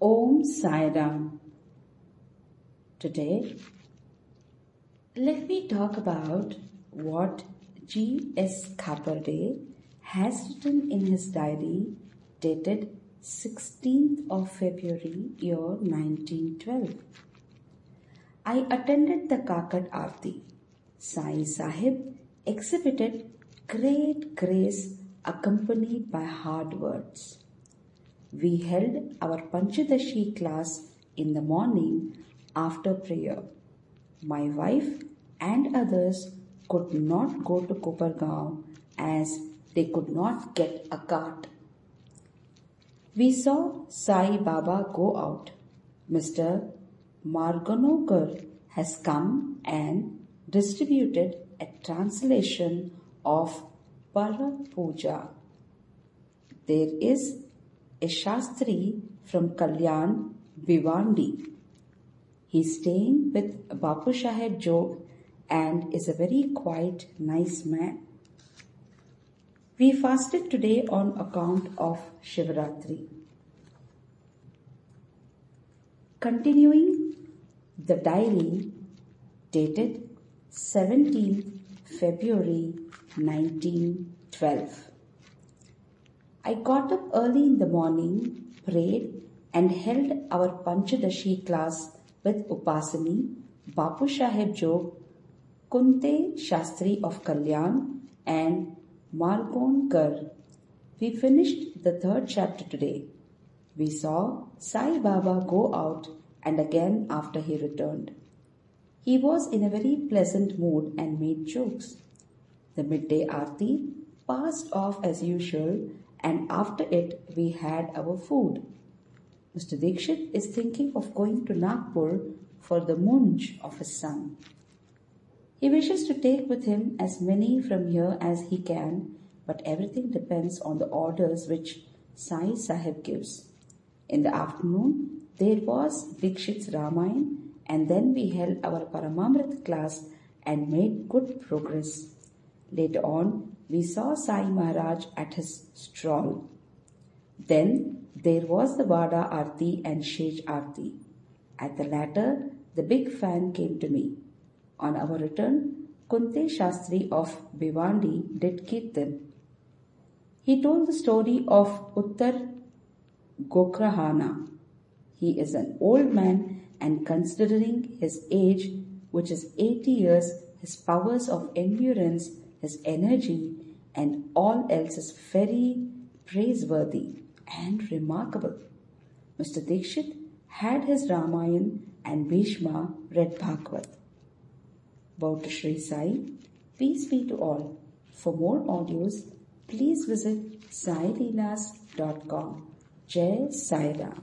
Om Sai Ram. Today, let me talk about what G.S. Khaparde has written in his diary dated 16th of February year 1912. I attended the Kakad Aarti. Sai Sahib exhibited great grace accompanied by hard words. We held our Panchadashi class in the morning after prayer. My wife and others could not go to Kopargaon as they could not get a cart. We saw Sai Baba go out. Mr. Morgaonkar has come and distributed a translation of Para Puja. There is a Shastri from Kalyan, Bhiwandi. He's staying with Bapu Sahib Jog and is a very quiet, nice man. We fasted today on account of Shivaratri. Continuing the diary dated 17th February 1912. I got up early in the morning, prayed, and held our Panchadashi class with Upasani, Bapu Sahib Jog, Kunte Shastri of Kalyan, and Moregaonkar. We finished the third chapter today. We saw Sai Baba go out and again after he returned. He was in a very pleasant mood and made jokes. The midday aarti passed off as usual and after it we had our food. Mr. Dikshit is thinking of going to Nagpur for the munj of his son. He wishes to take with him as many from here as he can, but everything depends on the orders which Sai Sahib gives. In the afternoon, there was Dikshit's Ramayan, and then we held our Paramamrit class and made good progress. Later on, we saw Sai Maharaj at his stall. Then there was the Vada Arti and Shej Arti. At the latter, the big fan came to me. On our return, Kunte Shastri of Bhiwandi did Kirtan. He told the story of Uttar Gograhana. He is an old man and considering his age, which is 80 years, his powers of endurance, his energy, and all else is very praiseworthy and remarkable. Mr. Dikshit had his Ramayan and Bhishma read Bhagavad. Bow to Sai. Peace be to all. For more audios, please visit saileelas.com. Jai Sai Ram.